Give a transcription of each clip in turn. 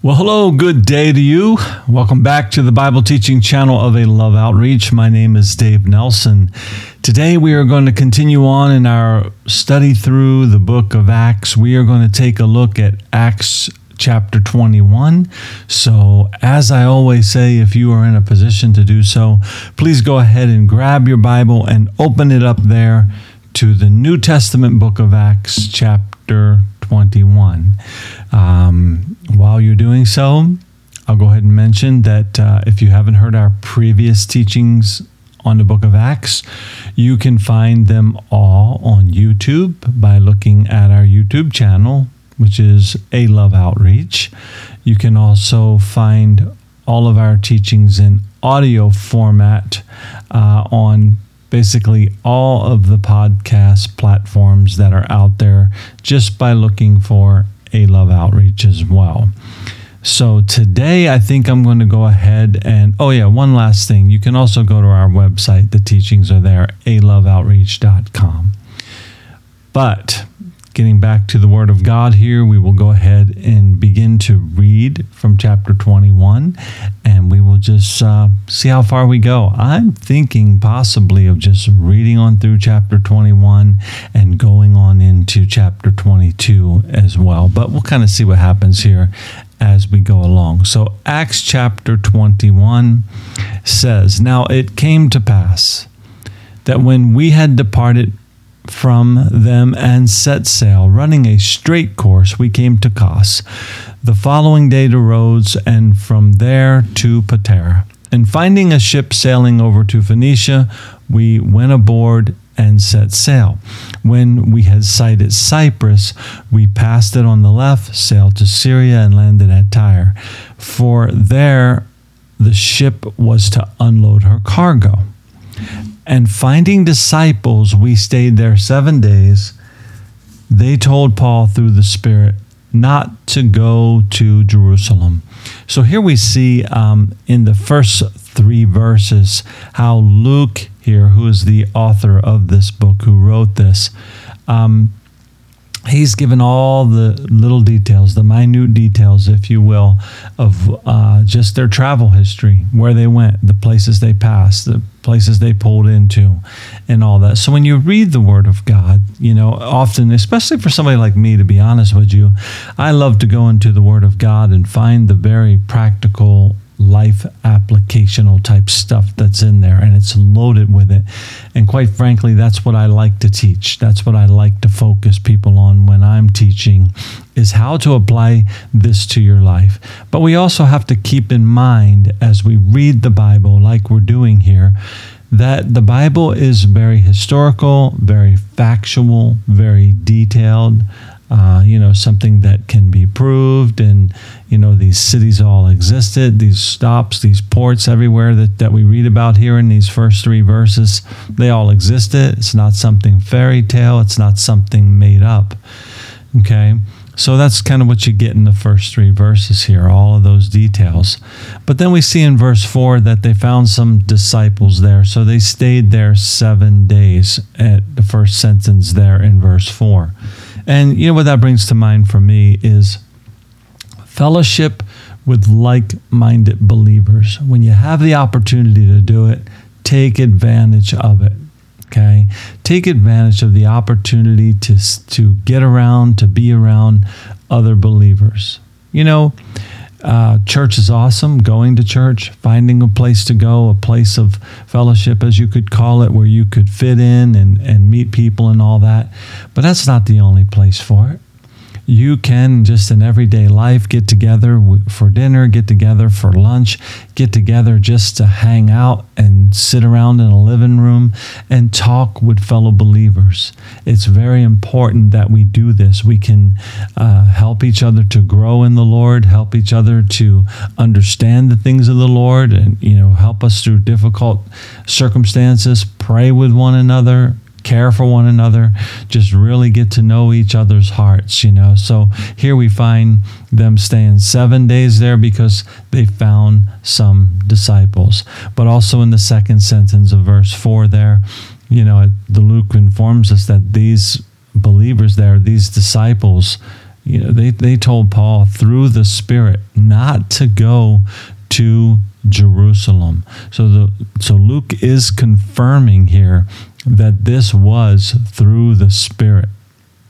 Well, hello, good day to you. Welcome back to the Bible teaching channel of A Love Outreach. My name is Dave Nelson. Today we are going to continue on in our study through the book of Acts. We are going to take a look at Acts chapter 21. So, as I always say, if you are in a position to do so, please go ahead and grab your Bible and open it up there to the New Testament book of Acts, chapter 21. Um, while you're doing so, I'll go ahead and mention that uh, if you haven't heard our previous teachings on the book of Acts, you can find them all on YouTube by looking at our YouTube channel, which is A Love Outreach. You can also find all of our teachings in audio format uh, on basically all of the podcast platforms that are out there just by looking for a love outreach as well. So today I think I'm going to go ahead and oh yeah, one last thing. You can also go to our website. The teachings are there, aloveoutreach.com. But getting back to the Word of God here, we will go ahead and begin to read from chapter 21, and we will just uh, see how far we go. I'm thinking possibly of just reading on through chapter 21 and going on into chapter 22 as well, but we'll kind of see what happens here as we go along. So, Acts chapter 21 says, Now it came to pass that when we had departed from them and set sail. Running a straight course, we came to Kos. The following day to Rhodes, and from there to Patara. And finding a ship sailing over to Phoenicia, we went aboard and set sail. When we had sighted Cyprus, we passed it on the left, sailed to Syria, and landed at Tyre. For there the ship was to unload her cargo. And finding disciples, we stayed there seven days. They told Paul through the Spirit not to go to Jerusalem. So here we see um, in the first three verses how Luke, here, who is the author of this book, who wrote this, um, he's given all the little details, the minute details, if you will, of uh, just their travel history, where they went, the places they passed, the places they pulled into, and all that. So when you read the Word of God, you know, often, especially for somebody like me, to be honest with you, I love to go into the Word of God and find the very practical life applicational type stuff that's in there and it's loaded with it. And quite frankly, that's what I like to teach. That's what I like to focus people on when I'm teaching is how to apply this to your life. But we also have to keep in mind as we read the Bible like we're doing here that the Bible is very historical, very factual, very detailed uh, you know, something that can be proved. And, you know, these cities all existed, these stops, these ports everywhere that, that we read about here in these first three verses, they all existed. It's not something fairy tale, it's not something made up. Okay. So that's kind of what you get in the first three verses here, all of those details. But then we see in verse 4 that they found some disciples there. So they stayed there seven days at the first sentence there in verse 4. And you know what that brings to mind for me is fellowship with like minded believers. When you have the opportunity to do it, take advantage of it. Okay? Take advantage of the opportunity to, to get around, to be around other believers. You know, uh, church is awesome. Going to church, finding a place to go, a place of fellowship, as you could call it, where you could fit in and, and meet people and all that. But that's not the only place for it you can just in everyday life get together for dinner, get together for lunch, get together just to hang out and sit around in a living room and talk with fellow believers. It's very important that we do this. We can uh, help each other to grow in the Lord, help each other to understand the things of the Lord, and you know, help us through difficult circumstances. Pray with one another, care for one another, just really get to know each other's hearts, you know. So here we find them staying seven days there because they found some disciples. But also in the second sentence of verse 4 there, you know, the Luke informs us that these believers there, these disciples, you know, they, they told Paul through the Spirit not to go to Jerusalem. So the so Luke is confirming here that this was through the Spirit.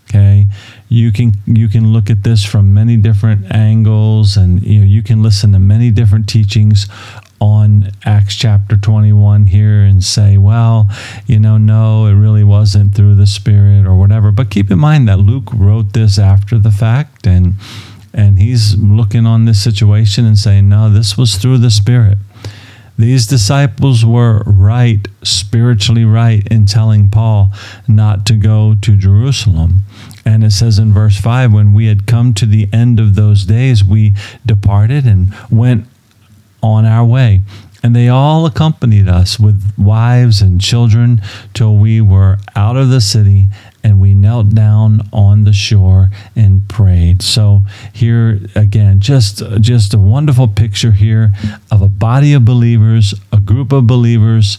Okay, you can you can look at this from many different angles, and you know you can listen to many different teachings on Acts chapter 21 here and say, well, you know, no, it really wasn't through the Spirit or whatever. But keep in mind that Luke wrote this after the fact, and and he's looking on this situation and saying, no, this was through the Spirit. These disciples were right, spiritually right, in telling Paul not to go to Jerusalem. And it says in verse 5 when we had come to the end of those days, we departed and went on our way. And they all accompanied us with wives and children till we were out of the city and we knelt down on the shore and prayed. So here again, just just a wonderful picture here of a body of believers, a group of believers,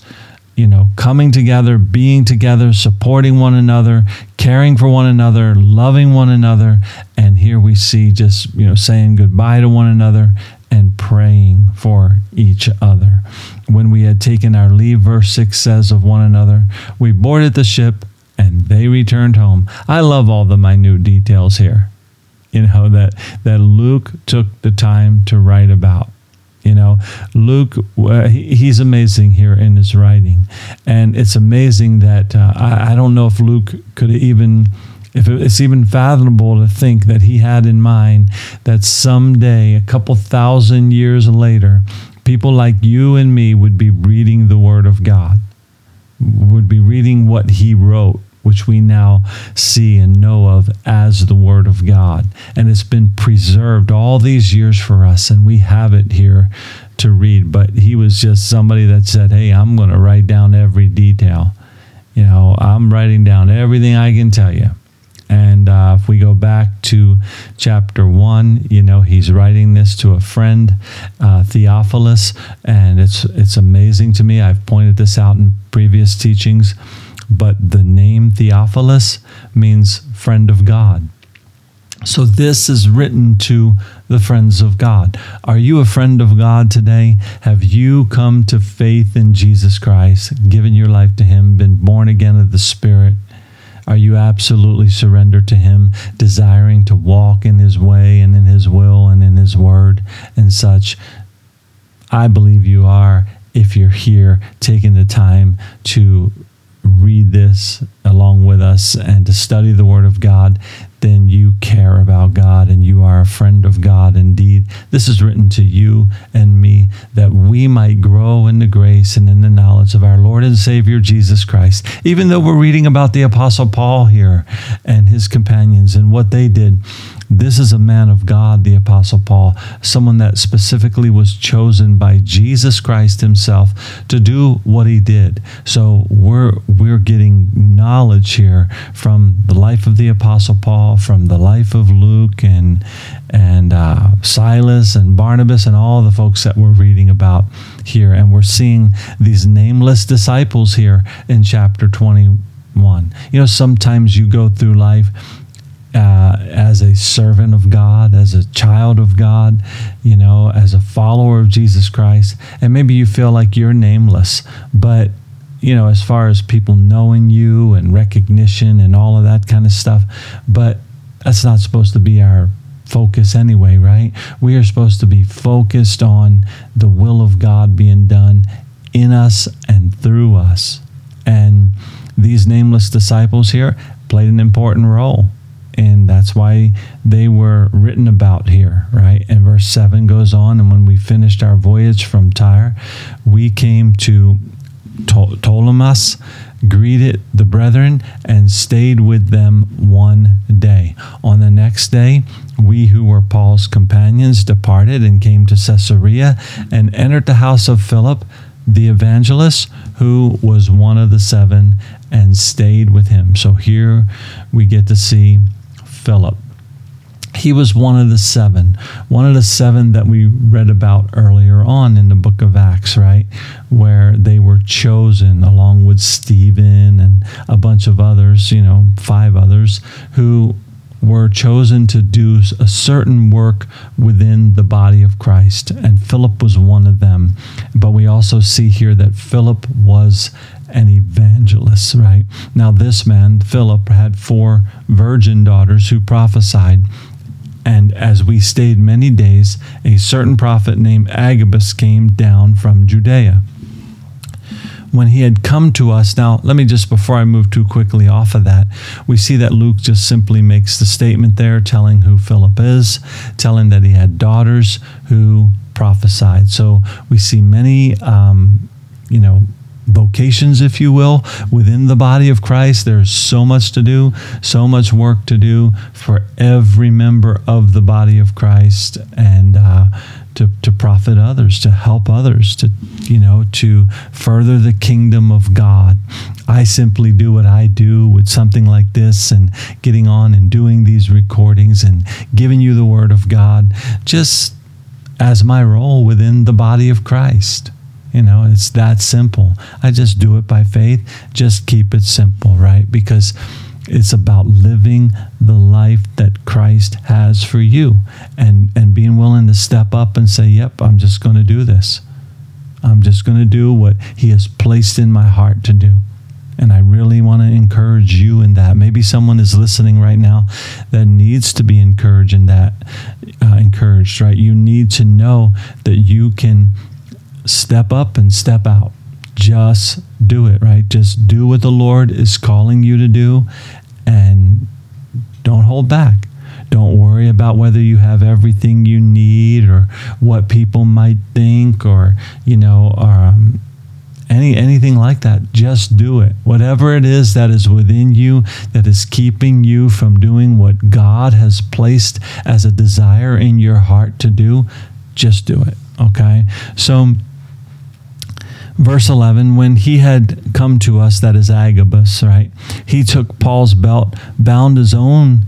you know, coming together, being together, supporting one another, caring for one another, loving one another, and here we see just, you know, saying goodbye to one another and praying for each other. When we had taken our leave, verse 6 says, of one another, we boarded the ship and they returned home. I love all the minute details here, you know, that, that Luke took the time to write about. You know, Luke, he's amazing here in his writing. And it's amazing that uh, I, I don't know if Luke could even if it's even fathomable to think that he had in mind that someday, a couple thousand years later, people like you and me would be reading the Word of God, would be reading what he wrote, which we now see and know of as the Word of God. And it's been preserved all these years for us, and we have it here to read. But he was just somebody that said, Hey, I'm going to write down every detail. You know, I'm writing down everything I can tell you. And uh, if we go back to chapter one, you know, he's writing this to a friend, uh, Theophilus, and it's it's amazing to me. I've pointed this out in previous teachings, but the name Theophilus means friend of God. So this is written to the friends of God. Are you a friend of God today? Have you come to faith in Jesus Christ, given your life to Him, been born again of the Spirit? Are you absolutely surrendered to Him, desiring to walk in His way and in His will and in His word and such? I believe you are if you're here taking the time to read this along with us and to study the Word of God, then you care about God and you are a friend of God indeed. This is written to you and me that we might grow in the grace and in the knowledge of our Lord and Savior Jesus Christ. Even though we're reading about the Apostle Paul here and his companions and what they did, this is a man of God, the Apostle Paul, someone that specifically was chosen by Jesus Christ himself to do what he did. So we're we're getting knowledge here from the life of the Apostle Paul, from the life of Luke and and uh, Silas and Barnabas and all the folks that we're reading about here, and we're seeing these nameless disciples here in chapter 21. You know, sometimes you go through life uh, as a servant of God, as a child of God, you know, as a follower of Jesus Christ. And maybe you feel like you're nameless, but, you know, as far as people knowing you and recognition and all of that kind of stuff, but that's not supposed to be our focus anyway, right? We are supposed to be focused on the will of God being done in us and through us. And these nameless disciples here played an important role and that's why they were written about here, right? And verse 7 goes on, and when we finished our voyage from Tyre, we came to Ptolemais, greeted the brethren, and stayed with them one day. On the next day, we who were Paul's companions departed and came to Caesarea and entered the house of Philip the evangelist, who was one of the seven, and stayed with him. So here we get to see Philip. He was one of the seven, one of the seven that we read about earlier on in the book of Acts, right? Where they were chosen along with Stephen and a bunch of others, you know, five others who were chosen to do a certain work within the body of Christ, and Philip was one of them. But we also see here that Philip was an evangelist, right? Now, this man, Philip, had four virgin daughters who prophesied. And as we stayed many days, a certain prophet named Agabus came down from Judea when he had come to us. Now, let me just, before I move too quickly off of that, we see that Luke just simply makes the statement there, telling who Philip is, telling that he had daughters who prophesied. So we see many, um, you know, vocations, if you will, within the body of Christ. There's so much to do, so much work to do for every member of the body of Christ. And, uh, to, to profit others, to help others, to you know, to further the kingdom of God. I simply do what I do with something like this and getting on and doing these recordings and giving you the word of God just as my role within the body of Christ. You know, it's that simple. I just do it by faith. Just keep it simple, right? Because it's about living the life that Christ has for you and, and being willing to step up and say, Yep, I'm just going to do this. I'm just going to do what He has placed in my heart to do. And I really want to encourage you in that. Maybe someone is listening right now that needs to be encouraged in that. Uh, encouraged, right? You need to know that you can step up and step out. Just do it, right? Just do what the Lord is calling you to do and don't hold back. Don't worry about whether you have everything you need or what people might think or, you know, or, um, any anything like that just do it whatever it is that is within you that is keeping you from doing what god has placed as a desire in your heart to do just do it okay so verse 11 when he had come to us that is agabus right he took paul's belt bound his own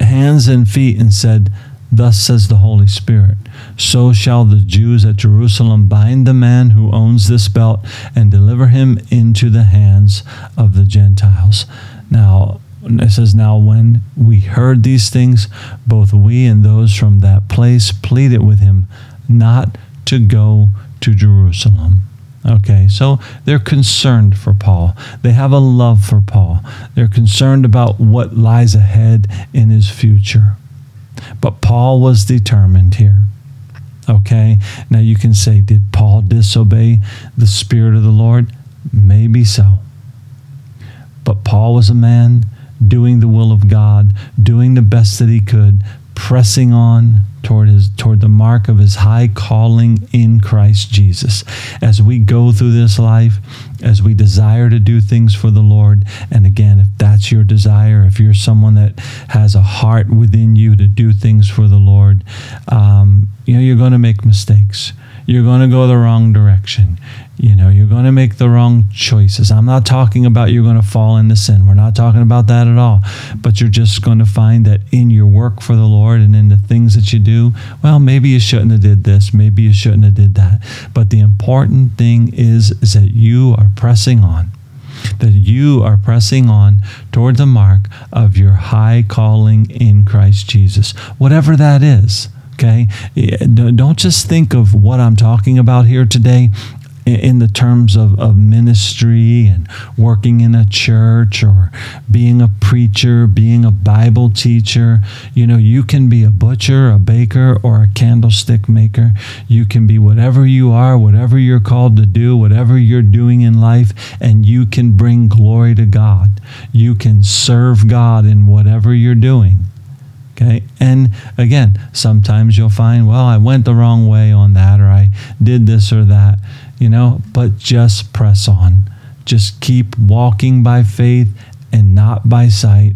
hands and feet and said thus says the holy spirit so shall the jews at jerusalem bind the man who owns this belt and deliver him into the hands of the gentiles now it says, Now when we heard these things, both we and those from that place pleaded with him not to go to Jerusalem. Okay, so they're concerned for Paul. They have a love for Paul. They're concerned about what lies ahead in his future. But Paul was determined here. Okay, now you can say, did Paul disobey the Spirit of the Lord? Maybe so. But Paul was a man doing the will of God, doing the best that he could, pressing on toward his toward the mark of his high calling in Christ Jesus. As we go through this life, as we desire to do things for the Lord, and again, if that's your desire, if you're someone that has a heart within you to do things for the Lord, um, you know you're going to make mistakes. You're going to go the wrong direction. You know, you're going to make the wrong choices. I'm not talking about you're going to fall into sin. We're not talking about that at all. But you're just going to find that in your work for the Lord and in the things that you do, well, maybe you shouldn't have did this. Maybe you shouldn't have did that. But the important thing is, is that you are pressing on that you are pressing on toward the mark of your high calling in Christ Jesus, whatever that is. Okay? Eh, don't just think of what I'm talking about here today in the terms of, of ministry and working in a church or being a preacher, being a Bible teacher. You know, you can be a butcher, a baker, or a candlestick maker. You can be whatever you are, whatever you're called to do, whatever you're doing in life, and you can bring glory to God. You can serve God in whatever you're doing. Okay. And again, sometimes you'll find, well, I went the wrong way on that, or I did this or that you know, but just press on. Just keep walking by faith and not by sight,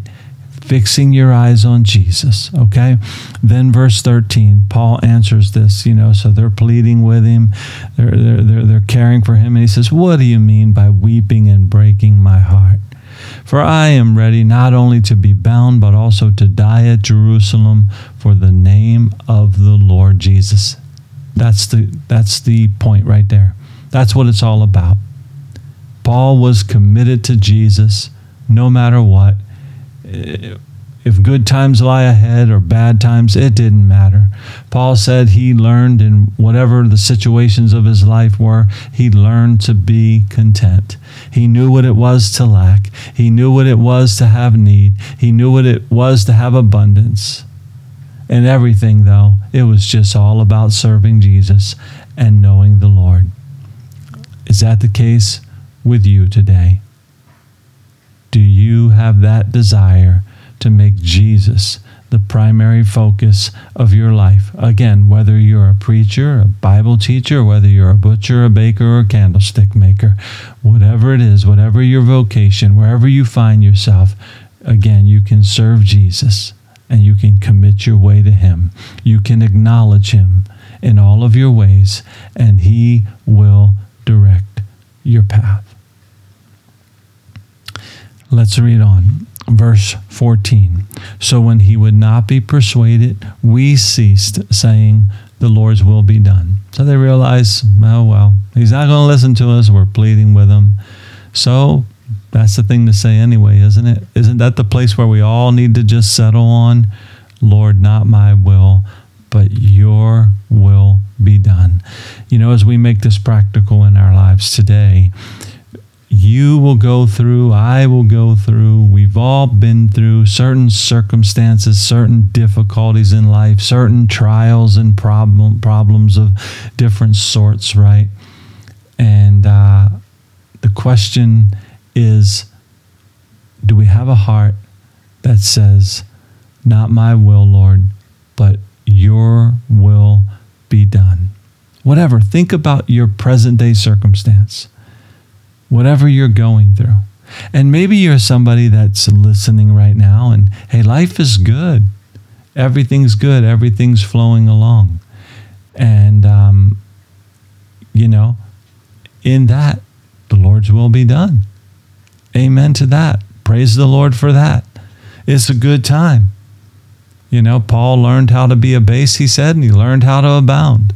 fixing your eyes on Jesus, okay? Then verse 13, Paul answers this, you know, so they're pleading with him, they're, they're, they're, they're caring for him, and he says, What do you mean by weeping and breaking my heart? For I am ready not only to be bound, but also to die at Jerusalem for the name of the Lord Jesus. That's the, that's the point right there. That's what it's all about. Paul was committed to Jesus no matter what. if good times lie ahead or bad times, it didn't matter. Paul said he learned in whatever the situations of his life were, he learned to be content. He knew what it was to lack, he knew what it was to have need, he knew what it was to have abundance. And everything, though, it was just all about serving Jesus and knowing the Lord. Is that the case with you today? Do you have that desire to make Jesus the primary focus of your life? Again, whether you're a preacher, a Bible teacher, whether you're a butcher, a baker, or a candlestick maker, whatever it is, whatever your vocation, wherever you find yourself, again, you can serve Jesus and you can commit your way to Him. You can acknowledge Him in all of your ways, and He will direct your path. Let's read on. Verse 14. So when he would not be persuaded, we ceased, saying, The Lord's will be done. So they realize, oh, well, he's not going to listen to us. We're pleading with him. So that's the thing to say anyway, isn't it? Isn't that the place where we all need to just settle on? Lord, not my will, but your will be done. You know, as we make this practical in our lives today, you will go through, I will go through, we've all been through certain circumstances, certain difficulties in life, certain trials and problem, problems of different sorts, right? And uh, the question is do we have a heart that says, Not my will, Lord, but your will be done? Whatever, think about your present day circumstance whatever you're going through. And maybe you're somebody that's listening right now and, hey, life is good. Everything's good. Everything's flowing along. And, um, you know, in that, the Lord's will be done. Amen to that. Praise the Lord for that. It's a good time. You know, Paul learned how to be a base, he said, and he learned how to abound.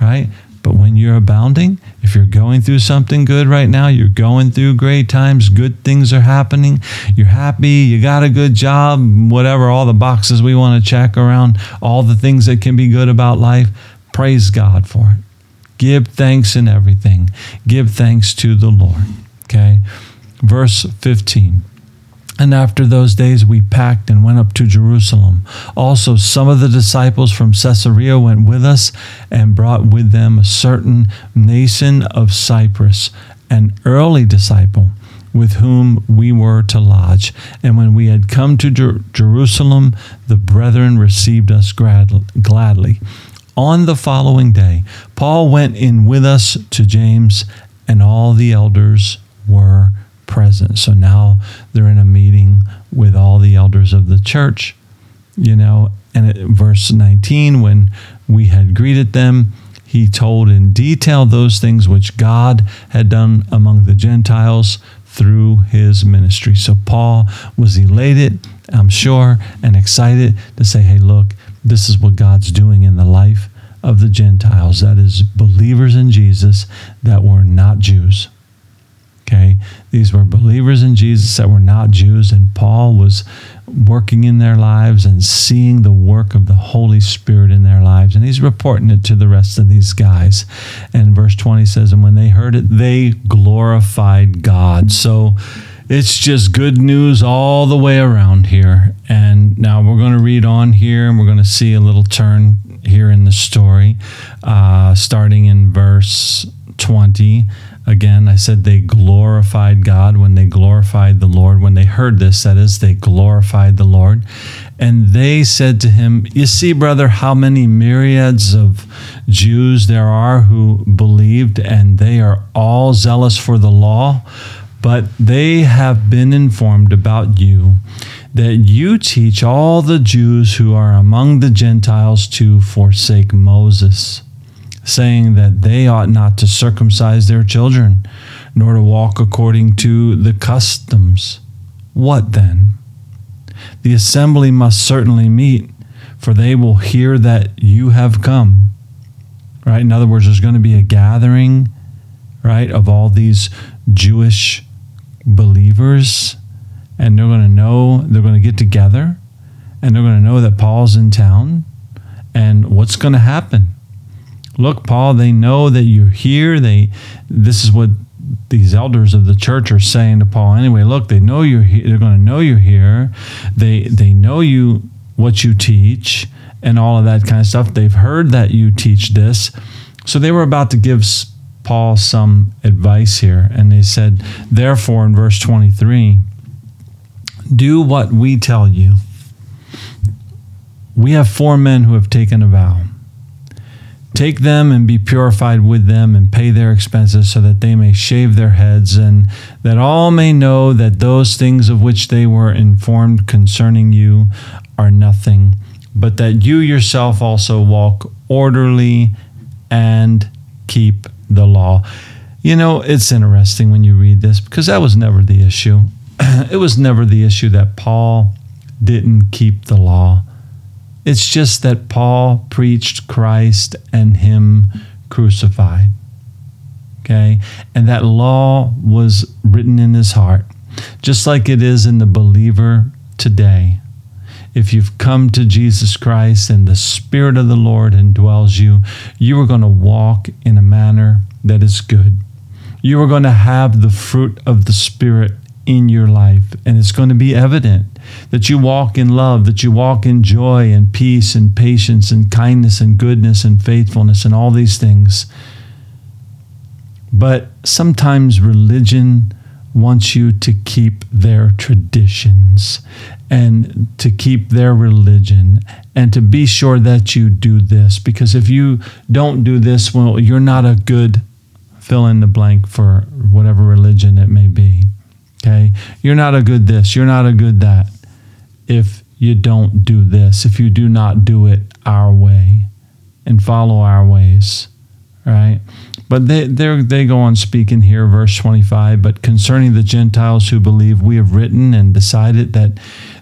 Right? But when you're abounding, if you're going through something good right now, you're going through great times, good things are happening, you're happy, you got a good job, whatever, all the boxes we want to check around, all the things that can be good about life, praise God for it. Give thanks in everything. Give thanks to the Lord. Okay? Verse 15. And after those days, we packed and went up to Jerusalem. Also, some of the disciples from Caesarea went with us and brought with them a certain Mnason of Cyprus, an early disciple with whom we were to lodge. And when we had come to Jer- Jerusalem, the brethren received us grad- gladly. On the following day, Paul went in with us to James, and all the elders were present. So now they're in a meeting with all the elders of the church, you know. And at verse 19, when we had greeted them, he told in detail those things which God had done among the Gentiles through his ministry. So Paul was elated, I'm sure, and excited to say, hey, look, this is what God's doing in the life of the Gentiles. That is, believers in Jesus that were not Jews. Okay, these were believers in Jesus that were not Jews, and Paul was working in their lives and seeing the work of the Holy Spirit in their lives. And he's reporting it to the rest of these guys. And verse 20 says, And when they heard it, they glorified God. So it's just good news all the way around here. And now we're going to read on here and we're going to see a little turn here in the story, uh, starting in verse 20. Again, I said they glorified God when they glorified the Lord. When they heard this, that is, they glorified the Lord. And they said to him, You see, brother, how many myriads of Jews there are who believed, and they are all zealous for the law. But they have been informed about you that you teach all the Jews who are among the Gentiles to forsake Moses saying that they ought not to circumcise their children, nor to walk according to the customs. What then? The assembly must certainly meet, for they will hear that you have come. Right? In other words, there's going to be a gathering, right, of all these Jewish believers and they're going to know, they're going to get together, and they're going to know that Paul's in town, and what's going to happen? Look, Paul, they know that you're here. They, this is what these elders of the church are saying to Paul anyway. Look, they know you're here. They're going to know you're here. They they know you what you teach and all of that kind of stuff. They've heard that you teach this, so they were about to give Paul some advice here, and they said, therefore, in verse twenty three, do what we tell you. We have four men who have taken a vow Take them and be purified with them and pay their expenses so that they may shave their heads and that all may know that those things of which they were informed concerning you are nothing, but that you yourself also walk orderly and keep the law. You know, it's interesting when you read this because that was never the issue. it was never the issue that Paul didn't keep the law. It's just that Paul preached Christ and Him crucified. Okay? And that law was written in his heart, just like it is in the believer today. If you've come to Jesus Christ and the Spirit of the Lord indwells you, you are going to walk in a manner that is good. You are going to have the fruit of the Spirit in your life, and it's going to be evident that you walk in love, that you walk in joy and peace and patience and kindness and goodness and faithfulness and all these things. But sometimes religion wants you to keep their traditions and to keep their religion and to be sure that you do this because if you don't do this well you're not a good fill in the blank for whatever religion it may be okay you're not a good this you're not a good that if you don't do this, if you do not do it our way and follow our ways, right? But they they go on speaking here, verse 25. But concerning the Gentiles who believe, we have written and decided that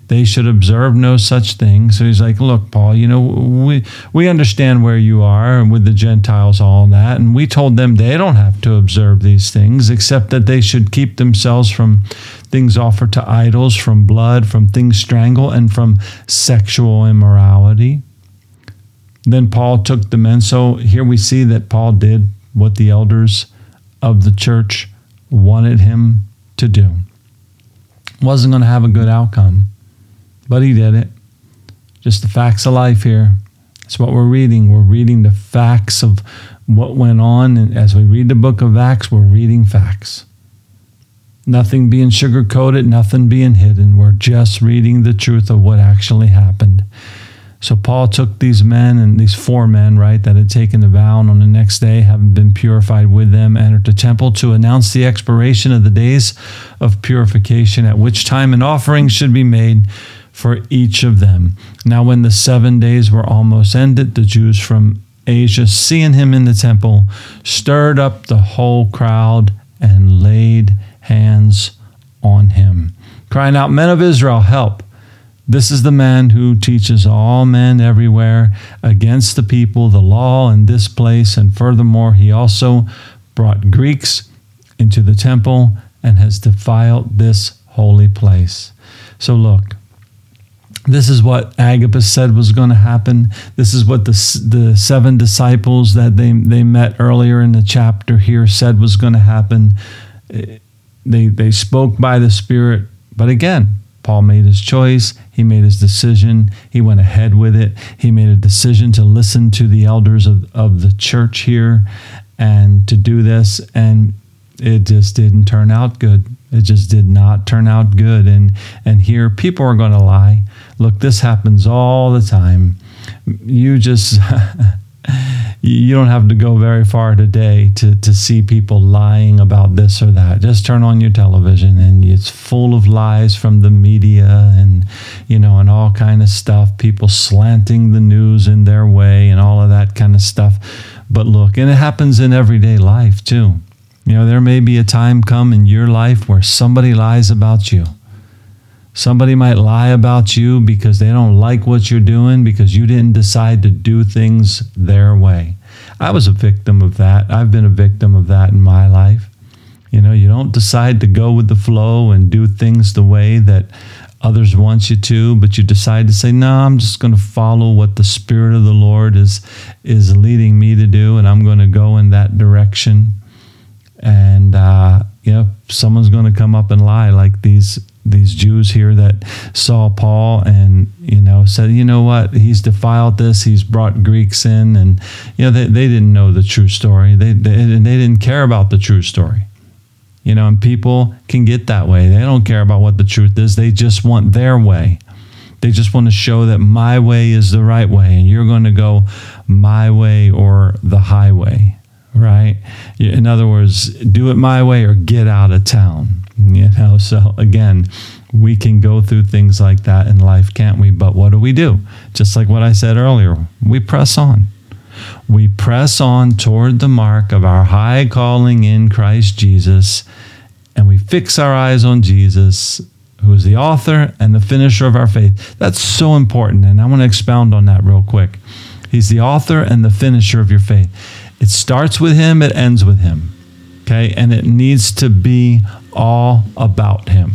they should observe no such thing. So he's like, look, Paul, you know, we we understand where you are with the Gentiles, all that, and we told them they don't have to observe these things, except that they should keep themselves from things offered to idols, from blood, from things strangled, and from sexual immorality. Then Paul took the men. So here we see that Paul did what the elders of the church wanted him to do. Wasn't going to have a good outcome. But he did it. Just the facts of life here. That's what we're reading. We're reading the facts of what went on. And as we read the book of Acts, we're reading facts. Nothing being sugar coated, nothing being hidden. We're just reading the truth of what actually happened. So Paul took these men and these four men, right, that had taken the vow, and on the next day, having been purified with them, entered the temple to announce the expiration of the days of purification, at which time an offering should be made for each of them. Now, when the seven days were almost ended, the Jews from Asia, seeing him in the temple, stirred up the whole crowd and laid hands on him, crying out, Men of Israel, help! This is the man who teaches all men everywhere against the people, the law in this place. And furthermore, he also brought Greeks into the temple and has defiled this holy place. So, look, this is what Agabus said was going to happen. This is what the, the seven disciples that they, they met earlier in the chapter here said was going to happen. Eh, they, they spoke by the Spirit. But again, Paul made his choice. He made his decision. He went ahead with it. He made a decision to listen to the elders of, of the church here and to do this. And it just didn't turn out good. It just did not turn out good. And and here people are going to lie. Look, this happens all the time. You just you don't have to go very far today to, to see people lying about this or that. Just turn on your television and it's full of lies from the media and you know and all kind of stuff. People slanting the news in their way and all of that kind of stuff. But look, and it happens in everyday life too. You know, there may be a time come in your life where somebody lies about you. Somebody might lie about you because they don't like what you're doing because you didn't decide to do things their way. I was a victim of that. I've been a victim of that in my life. You know, you don't decide to go with the flow and do things the way that others want you to, but you decide to say, "No, I'm just going to follow what the Spirit of the Lord is is leading me to do, and I'm going to go in that direction." And uh, you know, someone's going to come up and lie, like these these Jews here that saw Paul and you know said, "You know what? He's defiled this. He's brought Greeks in," and you know they, they didn't know the true story. They, they they didn't care about the true story. You know, and people can get that way. They don't care about what the truth is. They just want their way. They just want to show that my way is the right way and you're going to go my way or the highway, right? In other words, do it my way or get out of town. You know, so again, we can go through things like that in life, can't we? But what do we do? Just like what I said earlier, we press on we press on toward the mark of our high calling in Christ Jesus, and we fix our eyes on Jesus, who is the author and the finisher of our faith. That's so important, and I want to expound on that real quick. He's the author and the finisher of your faith. It starts with Him, it ends with Him. Okay, and it needs to be all about Him.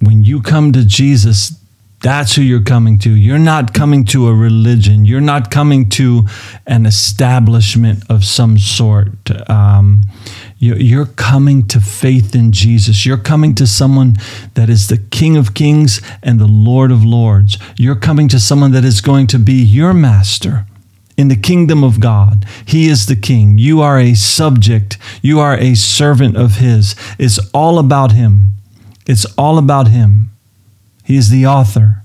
When you come to Jesus, that's who you're coming to. You're not coming to a religion. You're not coming to an establishment of some sort. Um, you're coming to faith in Jesus. You're coming to someone that is the King of Kings and the Lord of Lords. You're coming to someone that is going to be your master in the kingdom of God. He is the king. You are a subject. You are a servant of His. It's all about Him. It's all about Him. He is the author.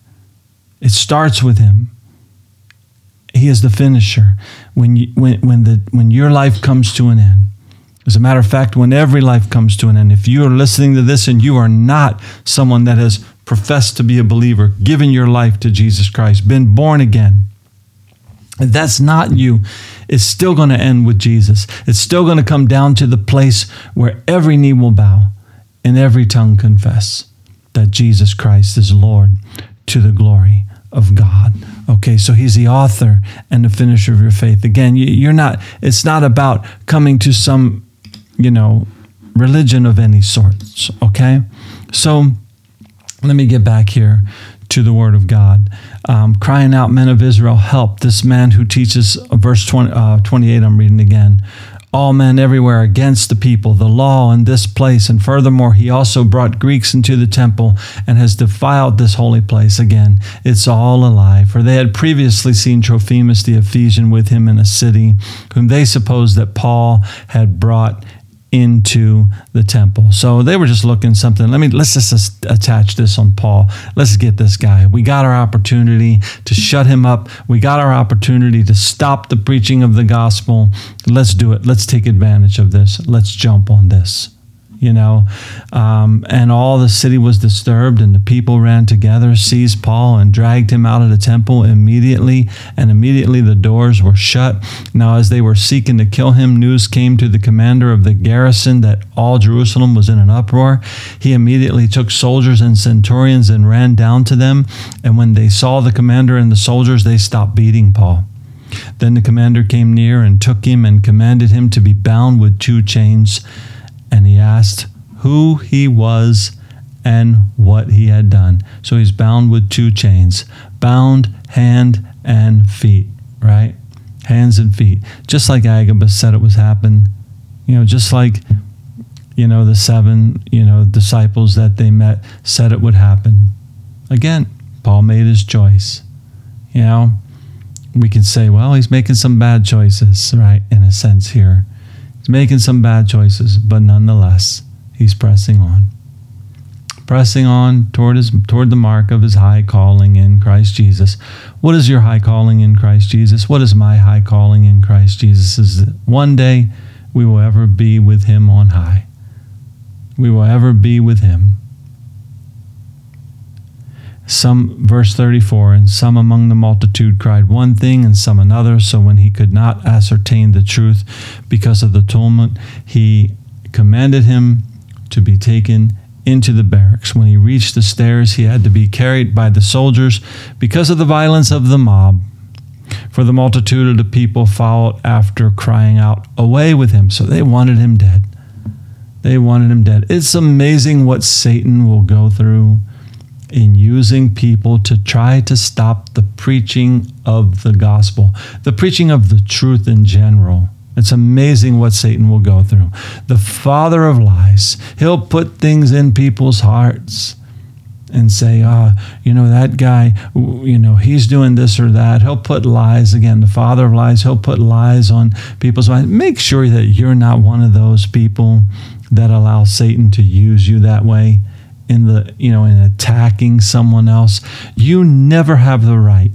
It starts with him. He is the finisher. When, you, when, when, the, when your life comes to an end, as a matter of fact, when every life comes to an end, if you are listening to this and you are not someone that has professed to be a believer, given your life to Jesus Christ, been born again, that's not you, it's still going to end with Jesus. It's still going to come down to the place where every knee will bow and every tongue confess that Jesus Christ is Lord to the glory of God. Okay, so he's the author and the finisher of your faith. Again, you're not, it's not about coming to some, you know, religion of any sorts. Okay, so let me get back here to the word of God. Um, crying out, men of Israel, help this man who teaches, uh, verse 20, uh, 28, I'm reading again all men everywhere against the people, the law in this place. And furthermore, he also brought Greeks into the temple and has defiled this holy place again. It's all a lie. For they had previously seen Trophimus the Ephesian with him in a city, whom they supposed that Paul had brought into the temple. So they were just looking something. Let me let's just attach this on Paul. Let's get this guy. We got our opportunity to shut him up. We got our opportunity to stop the preaching of the gospel. Let's do it. Let's take advantage of this. Let's jump on this you know. Um, and all the city was disturbed, and the people ran together, seized Paul, and dragged him out of the temple immediately. And immediately the doors were shut. Now, as they were seeking to kill him, news came to the commander of the garrison that all Jerusalem was in an uproar. He immediately took soldiers and centurions and ran down to them. And when they saw the commander and the soldiers, they stopped beating Paul. Then the commander came near and took him and commanded him to be bound with two chains and he asked who he was and what he had done. So he's bound with two chains, bound hand and feet, right? Hands and feet. Just like Agabus said it was happen, you know, just like you know the seven, you know, disciples that they met said it would happen. Again, Paul made his choice. You know, we can say, well, he's making some bad choices, right? In a sense here making some bad choices, but nonetheless, he's pressing on. Pressing on toward his toward the mark of his high calling in Christ Jesus. What is your high calling in Christ Jesus? What is my high calling in Christ Jesus? Is that one day we will ever be with him on high. We will ever be with him some, verse 34, and some among the multitude cried one thing and some another. So when he could not ascertain the truth because of the tumult, he commanded him to be taken into the barracks. When he reached the stairs, he had to be carried by the soldiers because of the violence of the mob. For the multitude of the people followed after, crying out, Away with him! So they wanted him dead. They wanted him dead. It's amazing what Satan will go through in using people to try to stop the preaching of the gospel, the preaching of the truth in general. It's amazing what Satan will go through. The father of lies, he'll put things in people's hearts and say, ah, oh, you know, that guy, you know, he's doing this or that. He'll put lies again, the father of lies, he'll put lies on people's minds. Make sure that you're not one of those people that allow Satan to use you that way in the, you know, in attacking someone else. You never have the right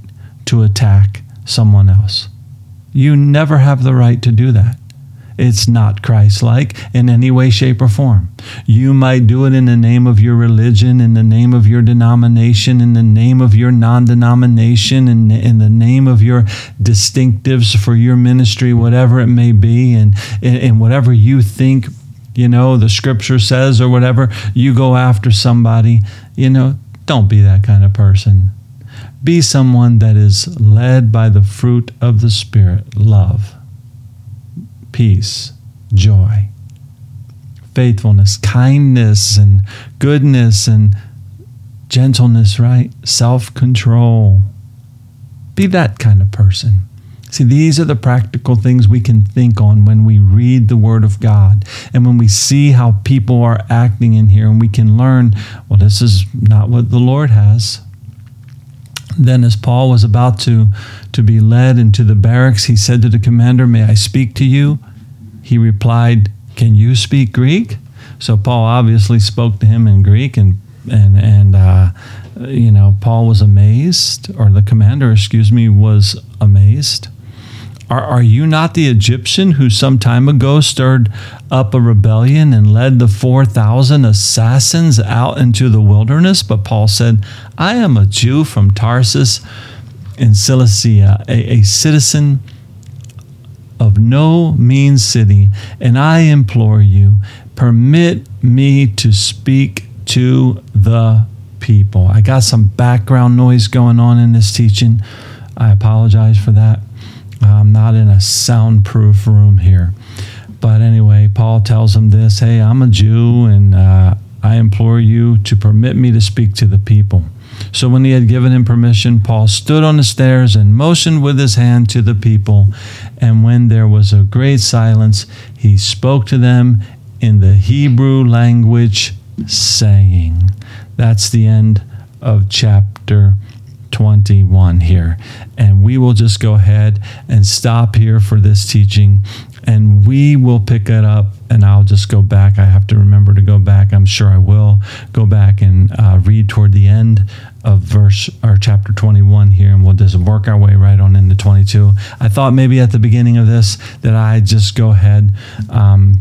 to attack someone else. You never have the right to do that. It's not Christ like in any way, shape, or form. You might do it in the name of your religion, in the name of your denomination, in the name of your non denomination, in, in the name of your distinctives for your ministry, whatever it may be, and, and whatever you think, you know, the scripture says or whatever, you go after somebody. You know, don't be that kind of person. Be someone that is led by the fruit of the Spirit love peace, joy, faithfulness, kindness, and goodness, and gentleness, right? Self control. Be that kind of person. See, these are the practical things we can think on when we read the Word of God and when we see how people are acting in here, and we can learn, well, this is not what the Lord has. Then, as Paul was about to, to be led into the barracks, he said to the commander, May I speak to you? He replied, Can you speak Greek? So Paul obviously spoke to him in Greek, and, and, and uh, you know, Paul was amazed, or the commander, excuse me, was amazed. Are, are you not the Egyptian who some time ago stirred up a rebellion and led the 4,000 assassins out into the wilderness? But Paul said, I am a Jew from Tarsus in Cilicia, a, a citizen of no mean city, and I implore you, permit me to speak to the people. I got some background noise going on in this teaching. I apologize for that. I'm not in a soundproof room here. But anyway, Paul tells him this Hey, I'm a Jew, and uh, I implore you to permit me to speak to the people. So when he had given him permission, Paul stood on the stairs and motioned with his hand to the people. And when there was a great silence, he spoke to them in the Hebrew language, saying, That's the end of chapter 21 here. And we will just go ahead and stop here for this teaching and we will pick it up and I'll just go back. I have to remember to go back. I'm sure I will go back and uh, read toward the end of verse or chapter 21 here, and we'll just work our way right on into 22. I thought maybe at the beginning of this that I just go ahead um,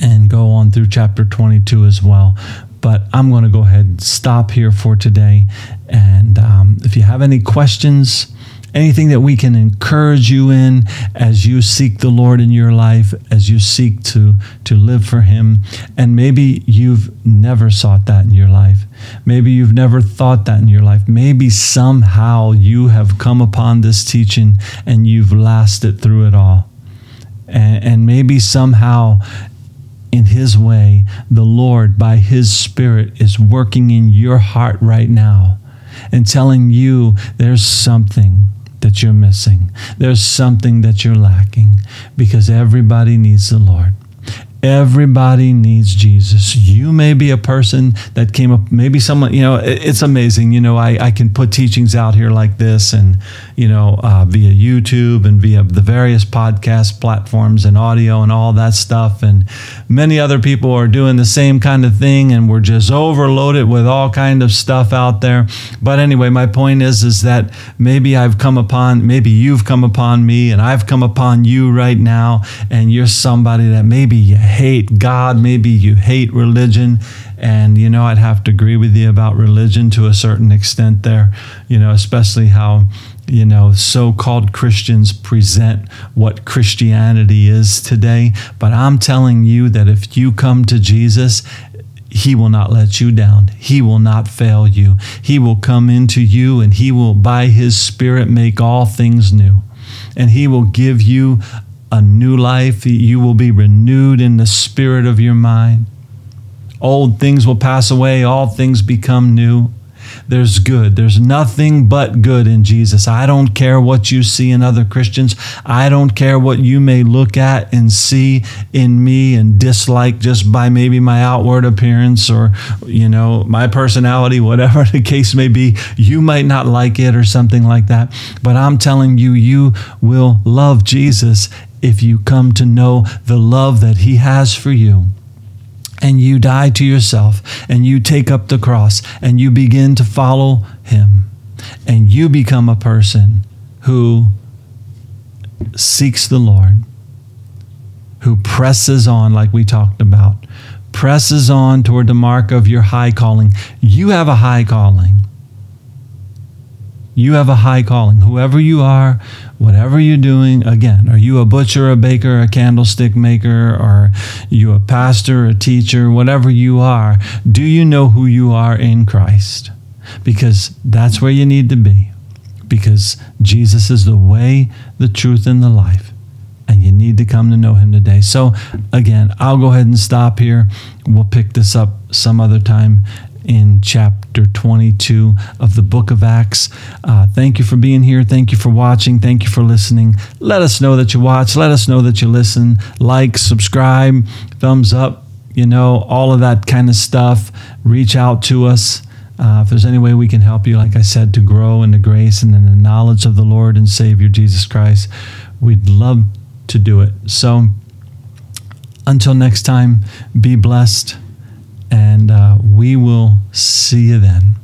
and go on through chapter 22 as well. But I'm going to go ahead and stop here for today. And um, if you have any questions, anything that we can encourage you in as you seek the Lord in your life, as you seek to, to live for Him. And maybe you've never sought that in your life. Maybe you've never thought that in your life. Maybe somehow you have come upon this teaching and you've lasted through it all. And, and maybe somehow in His way, the Lord, by His Spirit, is working in your heart right now and telling you there's something that you're missing. There's something that you're lacking because everybody needs the Lord. Everybody needs Jesus. You may be a person that came up, maybe someone, you know, it's amazing. You know, I, I can put teachings out here like this and, you know, uh, via YouTube and via the various podcast platforms and audio and all that stuff. And many other people are doing the same kind of thing and we're just overloaded with all kind of stuff out there. But anyway, my point is, is that maybe I've come upon, maybe you've come upon me and I've come upon you right now and you're somebody that maybe hate God, maybe you hate religion. And, you know, I'd have to agree with you about religion to a certain extent there, you know, especially how, you know, so called Christians present what Christianity is today. But I'm telling you that if you come to Jesus, he will not let you down. He will not fail you. He will come into you and He will, by His Spirit, make all things new. And He will give you a new life. You will be renewed in the spirit of your mind. Old things will pass away, all things become new. There's good. There's nothing but good in Jesus. I don't care what you see in other Christians. I don't care what you may look at and see in me and dislike just by maybe my outward appearance or, you know, my personality, whatever the case may be. You might not like it or something like that. But I'm telling you, you will love Jesus if you come to know the love that He has for you and you die to yourself and you take up the cross and you begin to follow him and you become a person who seeks the Lord, who presses on, like we talked about, presses on toward the mark of your high calling. You have a high calling. You have a high calling. Whoever you are, whatever you're doing, again, are you a butcher, a baker, a candlestick maker, or you a pastor, a teacher, whatever you are, do you know who you are in Christ? Because that's where you need to be. Because Jesus is the way, the truth, and the life. And you need to come to know him today. So, again, I'll go ahead and stop here. We'll pick this up some other time in chapter 22 of the book of Acts. Uh, thank you for being here. Thank you for watching. Thank you for listening. Let us know that you watch. Let us know that you listen. Like, subscribe, thumbs up, you know, all of that kind of stuff. Reach out to us. Uh, if there's any way we can help you, like I said, to grow in the grace and in the knowledge of the Lord and Savior Jesus Christ, we'd love to do it. So until next time, be blessed and uh, we will see you then.